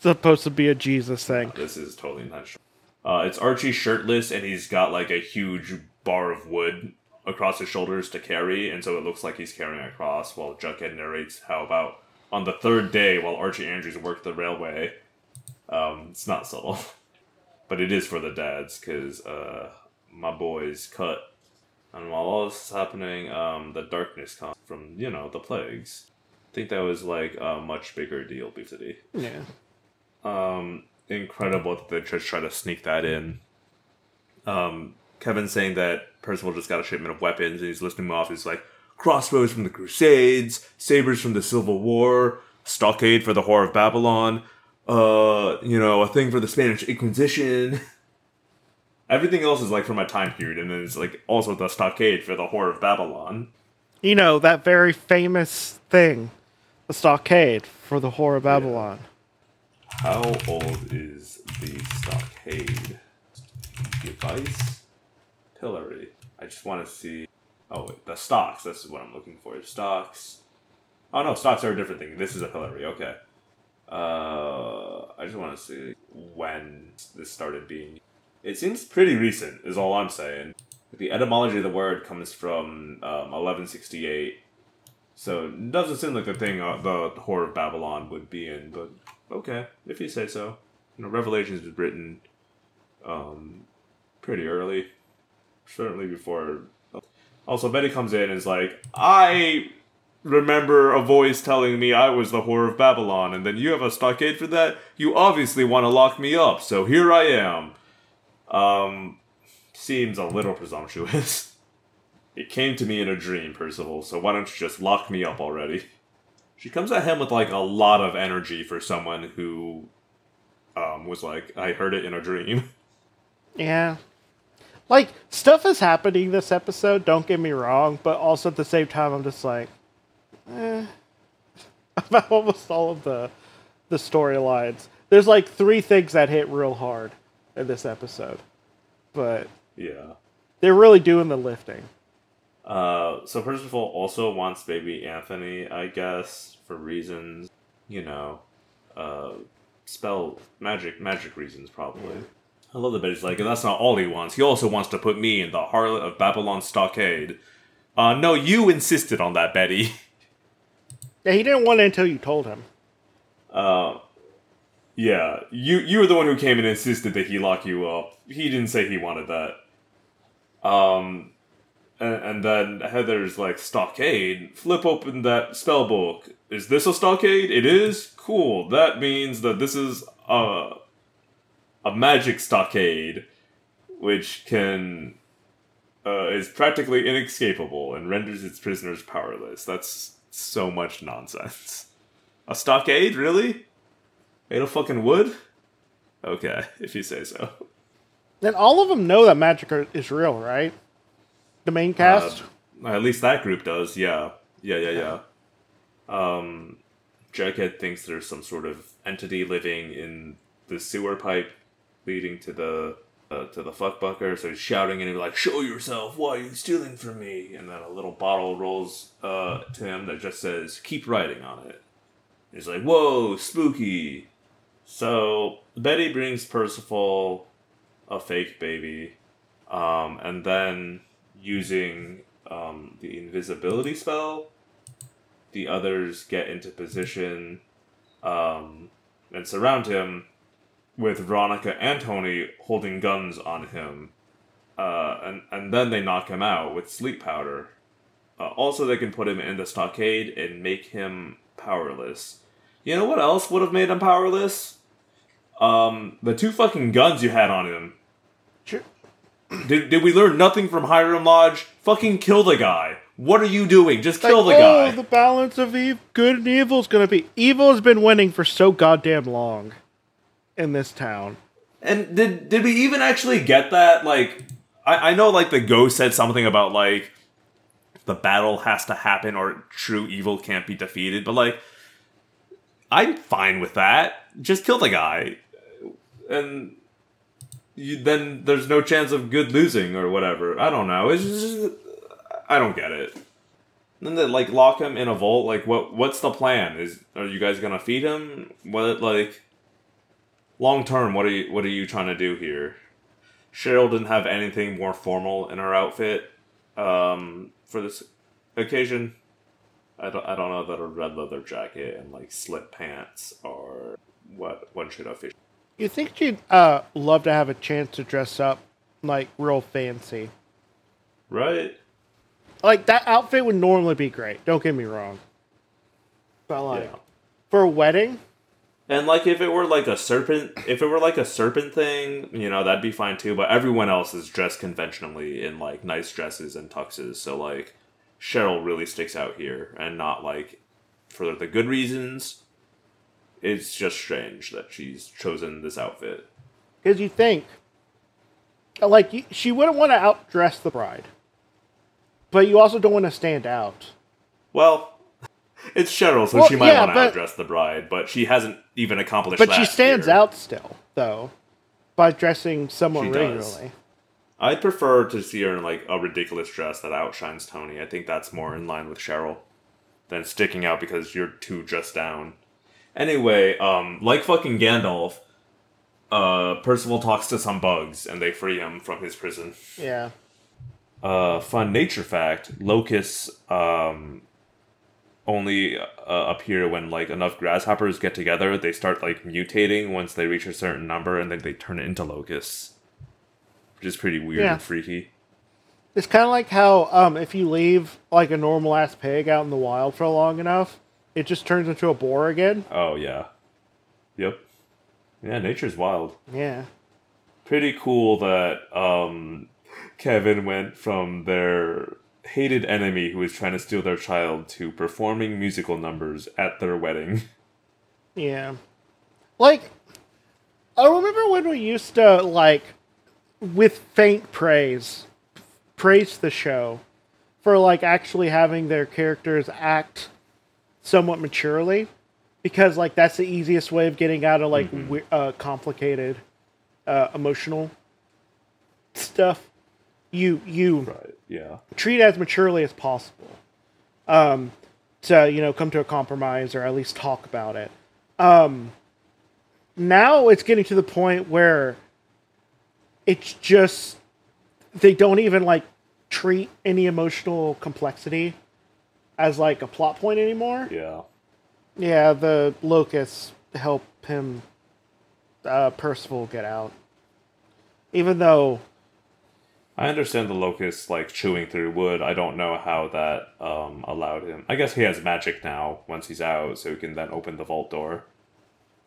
Speaker 3: supposed to be a Jesus thing.
Speaker 2: This is totally not true. Uh, it's Archie shirtless, and he's got like a huge bar of wood across his shoulders to carry, and so it looks like he's carrying a cross. While Jughead narrates how about on the third day, while Archie Andrews worked the railway. Um, it's not subtle, but it is for the dads because uh, my boys cut, and while all this is happening, um, the darkness comes from you know the plagues. I think that was like a much bigger deal, Beef City
Speaker 3: Yeah.
Speaker 2: um, incredible that they just try to sneak that in. Um, Kevin saying that Percival just got a shipment of weapons and he's listing them off. He's like crossbows from the Crusades, sabers from the Civil War, stockade for the Whore of Babylon, uh, you know, a thing for the Spanish Inquisition. Everything else is like from a time period, and then it's like also the stockade for the Whore of Babylon.
Speaker 3: You know that very famous thing, the stockade for the whore of Babylon.
Speaker 2: How old is the stockade? Device? Pillory. I just want to see. Oh, wait, the stocks. That's what I'm looking for. Stocks. Oh, no, stocks are a different thing. This is a pillory. Okay. Uh, I just want to see when this started being. It seems pretty recent, is all I'm saying. The etymology of the word comes from um, 1168. So it doesn't seem like the thing the Whore of Babylon would be in, but okay, if you say so. You know, Revelations was written um, pretty early, certainly before. Also, Betty comes in and is like, "I remember a voice telling me I was the whore of Babylon, and then you have a stockade for that. You obviously want to lock me up, so here I am." Um, seems a little presumptuous. It came to me in a dream, Percival, so why don't you just lock me up already? She comes at him with like a lot of energy for someone who um, was like, I heard it in a dream.
Speaker 3: Yeah. Like, stuff is happening this episode, don't get me wrong, but also at the same time, I'm just like, eh. About almost all of the, the storylines. There's like three things that hit real hard in this episode, but
Speaker 2: Yeah.
Speaker 3: they're really doing the lifting.
Speaker 2: Uh, so Percival also wants baby Anthony, I guess, for reasons, you know, uh, spell magic, magic reasons probably. I love that Betty's like, and that's not all he wants. He also wants to put me in the harlot of Babylon stockade. Uh, no, you insisted on that, Betty.
Speaker 3: Yeah, he didn't want it until you told him.
Speaker 2: Uh, yeah, you you were the one who came and insisted that he lock you up. He didn't say he wanted that. Um, and, and then Heather's like stockade. Flip open that spell book. Is this a stockade? It is. Cool. That means that this is a a magic stockade, which can uh, is practically inescapable and renders its prisoners powerless. That's so much nonsense. A stockade, really? Made of fucking wood? Okay, if you say so.
Speaker 3: Then all of them know that magic are- is real, right? The main cast?
Speaker 2: Uh, at least that group does, yeah. Yeah, yeah, yeah. Um, Jughead thinks there's some sort of entity living in the sewer pipe leading to the uh, to the fuckbucker, so he's shouting and he's like, "Show yourself! Why are you stealing from me?" And then a little bottle rolls uh, to him that just says, "Keep writing on it." He's like, "Whoa, spooky!" So Betty brings Percival a fake baby, um, and then using um, the invisibility spell, the others get into position um, and surround him with Veronica and Tony holding guns on him. Uh, and, and then they knock him out with sleep powder. Uh, also, they can put him in the stockade and make him powerless. You know what else would have made him powerless? Um, the two fucking guns you had on him.
Speaker 3: Sure.
Speaker 2: Did, did we learn nothing from Hiram Lodge? Fucking kill the guy. What are you doing? Just kill
Speaker 3: Like,
Speaker 2: the
Speaker 3: oh,
Speaker 2: guy.
Speaker 3: the balance of ev- good and evil is going to be. Evil has been winning for so goddamn long in this town.
Speaker 2: And did did we even actually get that? Like, I, I know like the ghost said something about like the battle has to happen or true evil can't be defeated. But like, I'm fine with that. Just kill the guy, and you, then there's no chance of good losing or whatever. I don't know. It's just I don't get it. Then they like lock him in a vault. Like, what? What's the plan? Is are you guys gonna feed him? What like? Long term, what are you what are you trying to do here? Cheryl didn't have anything more formal in her outfit um, for this occasion. I don't, I don't know that a red leather jacket and like slip pants are what one should officially.
Speaker 3: You think she'd uh, love to have a chance to dress up like real fancy?
Speaker 2: Right?
Speaker 3: Like that outfit would normally be great. Don't get me wrong. But like
Speaker 2: Yeah.
Speaker 3: for a wedding,
Speaker 2: And like if it were like a serpent, if it were like a serpent thing, you know, that'd be fine too. But everyone else is dressed conventionally in like nice dresses and tuxes, so like Cheryl really sticks out here, and not like for the good reasons. It's just strange that she's chosen this outfit.
Speaker 3: because you think, like, she wouldn't want to outdress the bride, but you also don't want to stand out.
Speaker 2: Well, it's Cheryl, so
Speaker 3: Well,
Speaker 2: she might
Speaker 3: yeah,
Speaker 2: want to outdress the bride, but she hasn't even accomplished.
Speaker 3: But she stands out still, though, by dressing somewhat
Speaker 2: She does.
Speaker 3: regularly.
Speaker 2: I'd prefer to see her in like a ridiculous dress that outshines Tony. I think that's more in line with Cheryl than sticking out because you're too dressed down. Anyway, um, like fucking Gandalf, uh, Percival talks to some bugs and they free him from his prison.
Speaker 3: Yeah.
Speaker 2: Uh, fun nature fact: locusts um, only uh, appear when like enough grasshoppers get together. They start like mutating once they reach a certain number, and then they turn into locusts, which is pretty weird
Speaker 3: Yeah.
Speaker 2: and freaky.
Speaker 3: It's kind of like how um, if you leave like a normal ass pig out in the wild for long enough, it just turns into a boar again.
Speaker 2: Oh yeah, yep, yeah. Nature's wild.
Speaker 3: Yeah.
Speaker 2: Pretty cool that um, Kevin went from their hated enemy who was trying to steal their child to performing musical numbers at their wedding.
Speaker 3: Yeah. Like, I remember when we used to, like, with faint praise, praise the show for, like, actually having their characters act somewhat maturely. Because, like, that's the easiest way of getting out of, like, wi- uh, complicated uh, emotional stuff. You, you
Speaker 2: Right. Yeah.
Speaker 3: treat as maturely as possible um, to you know come to a compromise or at least talk about it um, now it's getting to the point where it's just they don't even like treat any emotional complexity as like a plot point anymore
Speaker 2: Yeah.
Speaker 3: yeah the locusts help him uh, percival get out even though
Speaker 2: I understand the locusts like chewing through wood. I don't know how that um, allowed him. I guess he has magic now once he's out, so he can then open the vault door.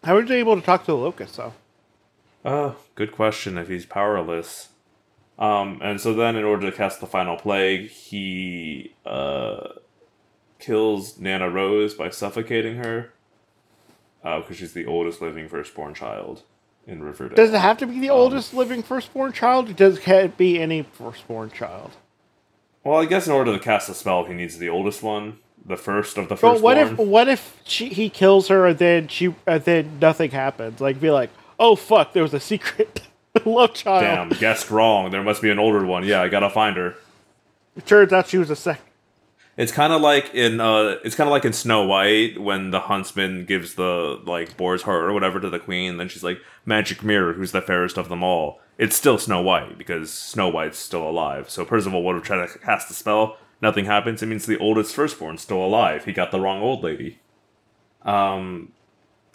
Speaker 3: how were they able to talk to the locust though
Speaker 2: Uh, good question. If he's powerless, um, and so then in order to cast the final plague, he uh kills Nana Rose by suffocating her, uh, because she's the oldest living firstborn child in Riverdale.
Speaker 3: Does it have to be the oldest living firstborn child? Or does it can't be any firstborn child?
Speaker 2: well, I guess in order to cast a spell, he needs the oldest one, the first of the
Speaker 3: But
Speaker 2: firstborn.
Speaker 3: what if what if she, he kills her and then she and then nothing happens? Like be like, oh fuck, there was a secret love child.
Speaker 2: Damn, guessed wrong. There must be an older one. Yeah, I gotta find her.
Speaker 3: It turns out she was a sec.
Speaker 2: It's kind of like in uh, it's kind of like in Snow White when the huntsman gives the like boar's heart or whatever to the queen. Then she's like, "Magic mirror, who's the fairest of them all?" It's still Snow White because Snow White's still alive. So Percival would have tried to cast the spell. Nothing happens. It means the oldest firstborn's still alive. He got the wrong old lady. Um,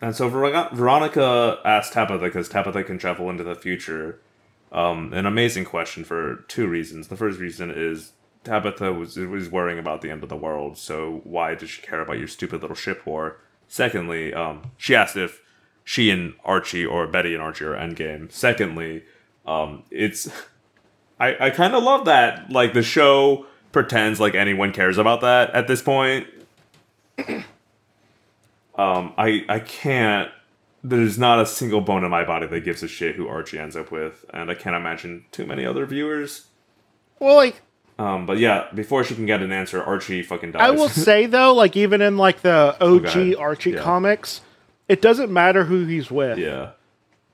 Speaker 2: and so Ver- Veronica asked Tabitha because Tabitha can travel into the future. Um, an amazing question for two reasons. The first reason is Tabitha was was worrying about the end of the world, so why does she care about your stupid little ship war? Secondly, um, she asked if she and Archie or Betty and Archie are endgame. Secondly, um, it's I I kind of love that like the show pretends like anyone cares about that at this point. um, I I can't. There's not a single bone in my body that gives a shit who Archie ends up with, and I can't imagine too many other viewers.
Speaker 3: Well, like
Speaker 2: Um, but yeah, before she can get an answer, Archie fucking dies.
Speaker 3: I will say though, like even in like the OG
Speaker 2: ahead.
Speaker 3: Archie
Speaker 2: Yeah.
Speaker 3: comics, it doesn't matter who he's with.
Speaker 2: yeah.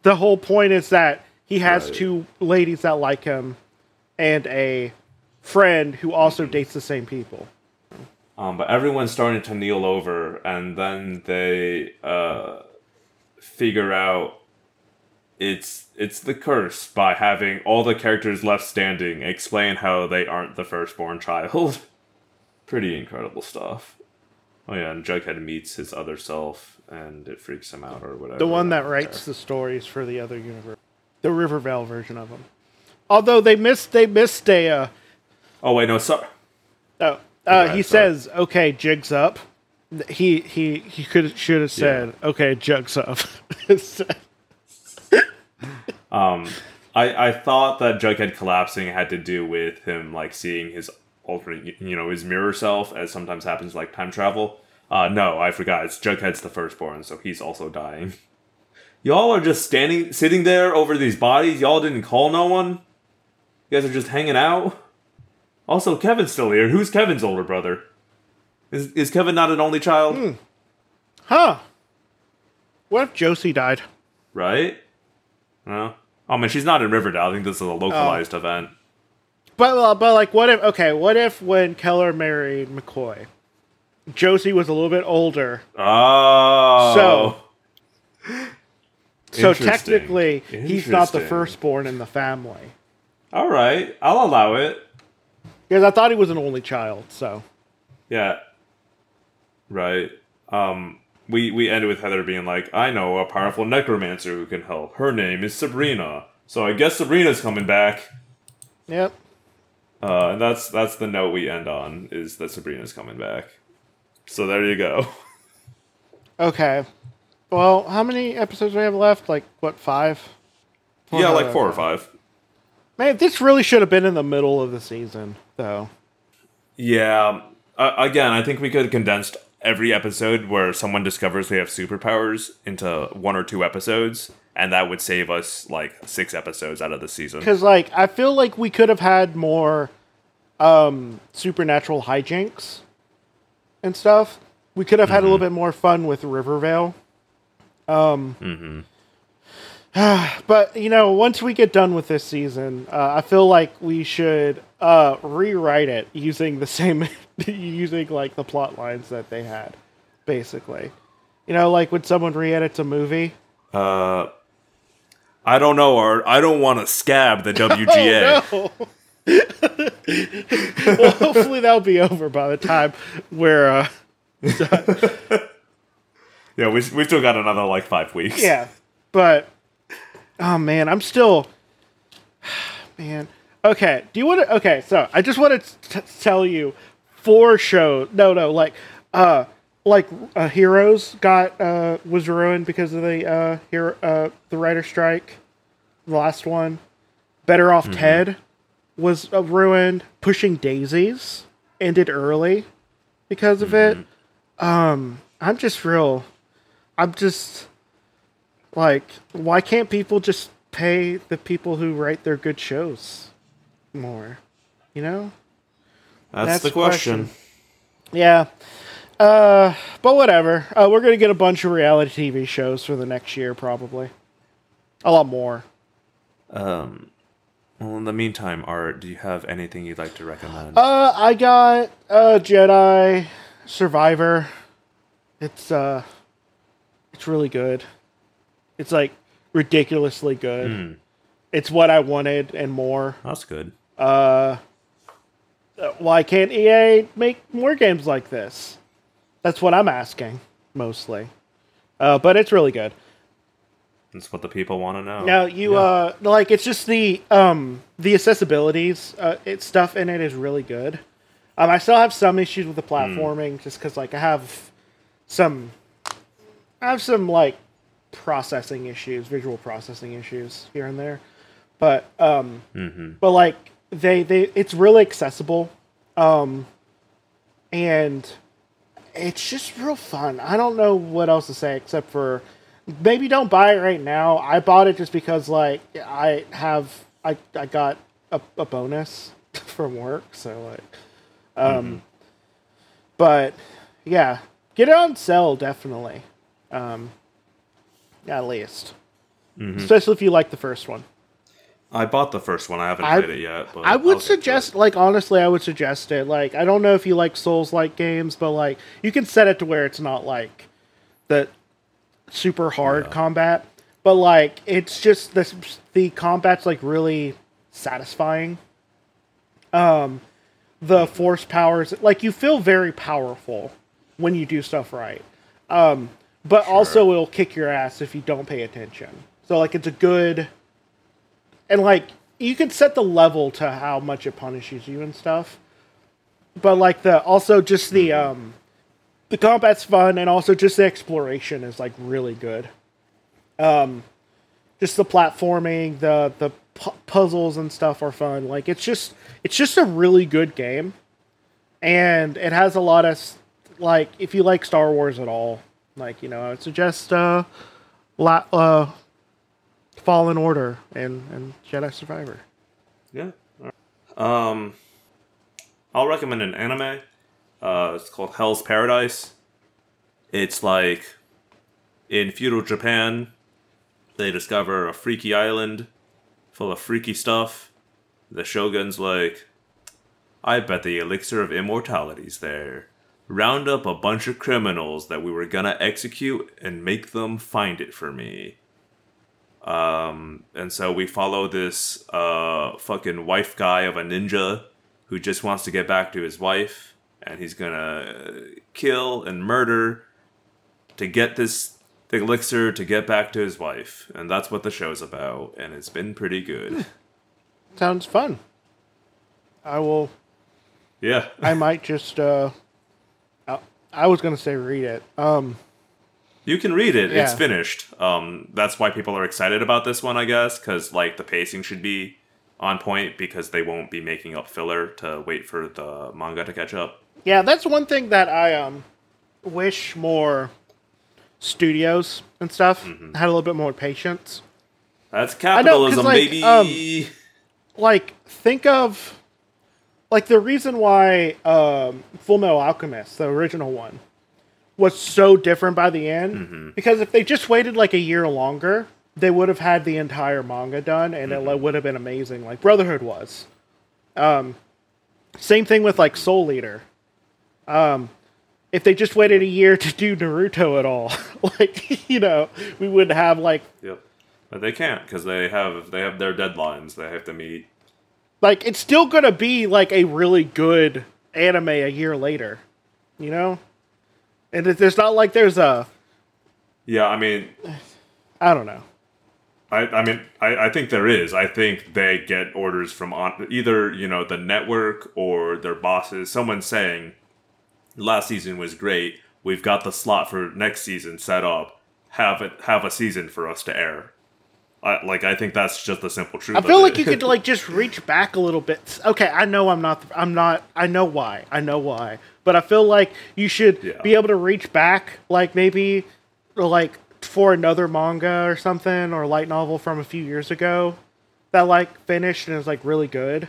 Speaker 3: The whole point is that he has
Speaker 2: Right.
Speaker 3: two ladies that like him and a friend who also dates the same people.
Speaker 2: Um, but everyone's starting to kneel over, and then they uh, figure out it's it's the curse by having all the characters left standing explain how they aren't the firstborn child. Pretty incredible stuff. Oh yeah, and Jughead meets his other self, and it freaks him out or whatever.
Speaker 3: The one that writes the stories for the other universe, the Rivervale version of him. Although they missed, they missed a. Uh,
Speaker 2: Oh wait, no, sorry.
Speaker 3: oh, uh, he
Speaker 2: sorry.
Speaker 3: says, "Okay, jigs up." He he he could should have said, "Okay, jugs up."
Speaker 2: Um, I I thought that Jughead collapsing had to do with him like seeing his alternate, you know, his mirror self, as sometimes happens like time travel. Uh, no, I forgot. It's Jughead's the firstborn, so he's also dying. Y'all are just standing, sitting there over these bodies. Y'all didn't call no one. You guys are just hanging out. Also, Kevin's still here. Who's Kevin's older brother? Is is Kevin not an only child?
Speaker 3: huh? What if Josie died?
Speaker 2: Right? No. Oh man, she's not in Riverdale. I think this is a localized event.
Speaker 3: But uh, but like, what if? Okay, what if when Keller married McCoy, Josie was a little bit older,
Speaker 2: Oh.
Speaker 3: So- so technically he's not the firstborn in the family.
Speaker 2: All right, I'll allow it.
Speaker 3: Because I thought he was an only child. So
Speaker 2: Yeah. Right. Um. We we ended with Heather being like, "I know a powerful necromancer who can help. Her name is Sabrina. So I guess Sabrina's coming back."
Speaker 3: yep.
Speaker 2: Uh, and that's that's the note we end on is that Sabrina's coming back. So there you go.
Speaker 3: Okay. Well, how many episodes do we have left? Like what? Five.
Speaker 2: yeah, like four or five.
Speaker 3: Man, this really should have been in the middle of the season, though.
Speaker 2: Yeah. Uh, again, I think we could have condensed every episode where someone discovers they have superpowers into one or two episodes, and that would save us like six episodes out of the season.
Speaker 3: Because like I feel like we could have had more um, supernatural hijinks and stuff. We could have had a little bit more fun with Rivervale. Um, but you know, once we get done with this season, uh, I feel like we should uh, rewrite it using the same, using like the plot lines that they had, basically. You know, like when someone re-edits a movie.
Speaker 2: Uh, I don't know, or I don't want to scab the WGA.
Speaker 3: Oh, no. well, hopefully that'll be over by the time where, uh,
Speaker 2: Yeah, we we still got another like five weeks.
Speaker 3: yeah. But, oh man, I'm still, man. Okay, do you want to? Okay, so I just want to t- tell you four shows. No, no, like, uh, like uh, Heroes got uh was ruined because of the uh hero uh the writer strike. The last one, Better Off Ted, was uh, ruined. Pushing Daisies ended early because of it. Um, I'm just real. I'm just like, why can't people just pay the people who write their good shows more? You know?
Speaker 2: that's,
Speaker 3: That's
Speaker 2: the question.
Speaker 3: question. Yeah. Uh, but whatever. Uh, we're gonna get a bunch of reality TV shows for the next year, probably. A lot more.
Speaker 2: Um, well, in the meantime, Art, do you have anything you'd like to recommend?
Speaker 3: Uh, I got uh Jedi Survivor. It's uh, it's really good. It's like ridiculously good.
Speaker 2: Hmm.
Speaker 3: It's what I wanted and more.
Speaker 2: that's good.
Speaker 3: Uh, why can't EA make more games like this? That's what I'm asking mostly. Uh, but it's really good.
Speaker 2: That's what the people want to know.
Speaker 3: Now you uh like it's just the um the accessibilities uh it stuff in it is really good. Um I still have some issues with the platforming just cuz like I have some I have some like processing issues, visual processing issues here and there. But um but like they they it's really accessible. Um and it's just real fun. I don't know what else to say except for maybe don't buy it right now. I bought it just because like I have I I got a, a bonus from work, so like, um, but yeah, get it on sale definitely, um, at least, especially if you like the first one.
Speaker 2: I bought the first one. I haven't
Speaker 3: I-
Speaker 2: played it yet. But
Speaker 3: I
Speaker 2: I'll
Speaker 3: would suggest, like, honestly, I would suggest it. Like, I don't know if you like Souls like games, but like, you can set it to where it's not like the super hard
Speaker 2: Yeah.
Speaker 3: combat, but like, it's just the the combat's like really satisfying. Um, the force powers, like, you feel very powerful when you do stuff right. Um, but also it'll kick your ass if you don't pay attention. So like, it's a good and like you can set the level to how much it punishes you and stuff. But like the also just the um the combat's fun and also just the exploration is like really good. Um just the platforming the the pu- puzzles and stuff are fun. Like it's just it's just a really good game. And it has a lot of like if you like star wars at all like you know i would suggest uh la- uh Fallen Order and and Jedi Survivor.
Speaker 2: Yeah. Um, I'll recommend an anime. Uh, it's called Hell's Paradise. It's like in feudal Japan, they discover a freaky island full of freaky stuff. The shogun's like, I bet the elixir of immortality's there. Round up a bunch of criminals that we were gonna execute and make them find it for me. Um, and so we follow this uh, fucking wife guy of a ninja who just wants to get back to his wife, and he's gonna kill and murder to get this the elixir to get back to his wife, and that's what the show's about, and it's been pretty good.
Speaker 3: Sounds fun. I will.
Speaker 2: yeah,
Speaker 3: I might just. uh I, I was gonna say read it. Um.
Speaker 2: You can read it; it's finished. Um, that's why people are excited about this one, I guess, because like the pacing should be on point because they won't be making up filler to wait for the manga to catch up.
Speaker 3: Yeah, that's one thing that I um wish more studios and stuff
Speaker 2: Mm-hmm.
Speaker 3: had a little bit more patience.
Speaker 2: That's capitalism,
Speaker 3: like,
Speaker 2: baby.
Speaker 3: um, Like, think of like the reason why um, Full Metal Alchemist, the original one, was so different by the end
Speaker 2: Mm-hmm.
Speaker 3: because if they just waited like a year longer, they would have had the entire manga done, and
Speaker 2: Mm-hmm.
Speaker 3: it would have been amazing, like Brotherhood was. Um, same thing with like Soul Eater. Um, if they just waited a year to do Naruto at all, like you know, we would have like
Speaker 2: Yep. But they can't because they have they have their deadlines they have to meet.
Speaker 3: like it's still gonna be like a really good anime a year later, you know. And there's not like there's a
Speaker 2: Yeah, I mean,
Speaker 3: I don't know.
Speaker 2: I, I mean, I, I think there is. I think they get orders from on, either you know the network or their bosses. Someone saying, "Last season was great. We've got the slot for next season set up. Have it have a season for us to air." I, like I think that's just the simple truth.
Speaker 3: I feel like you could like just reach back a little bit. Okay, I know I'm not. I'm not. I know why. I know why. But I feel like you should
Speaker 2: Yeah.
Speaker 3: be able to reach back, like maybe, like for another manga or something or light novel from a few years ago that like finished and is like really good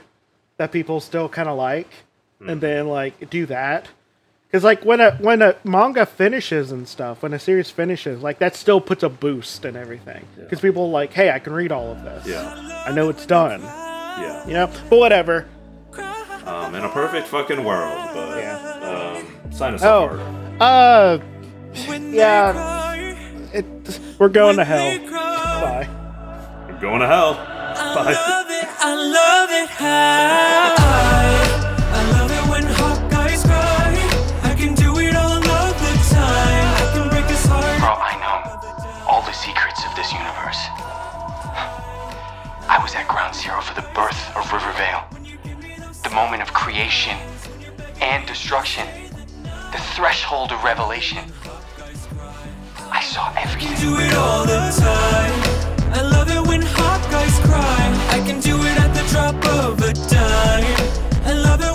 Speaker 3: that people still kind of like,
Speaker 2: Hmm.
Speaker 3: and then like do that. Because like when a when a manga finishes and stuff, when a series finishes, like that still puts a boost and everything. Because people are like, hey, I can read all of this.
Speaker 2: yeah,
Speaker 3: I know it's done.
Speaker 2: yeah.
Speaker 3: You know, but whatever.
Speaker 2: Um, in a perfect fucking world, but
Speaker 3: Yeah.
Speaker 2: Sign us
Speaker 3: Oh.
Speaker 2: up.
Speaker 3: Uh,
Speaker 4: When
Speaker 3: Yeah.
Speaker 4: they cry,
Speaker 3: it. We're going to hell.
Speaker 4: they cry,
Speaker 3: Bye.
Speaker 2: We're going to hell.
Speaker 4: I
Speaker 2: Bye.
Speaker 4: love it, I love it how I, I love it when hot guys cry. I can do it all of the time. I can break his heart.
Speaker 5: Bro, I know all the secrets of this universe. I was at ground zero for the birth of Rivervale. The moment of creation and destruction threshold of revelation. I saw everything.
Speaker 4: I do it all the time. I love it when hot guys cry. I can do it at the drop of a dime. I love it.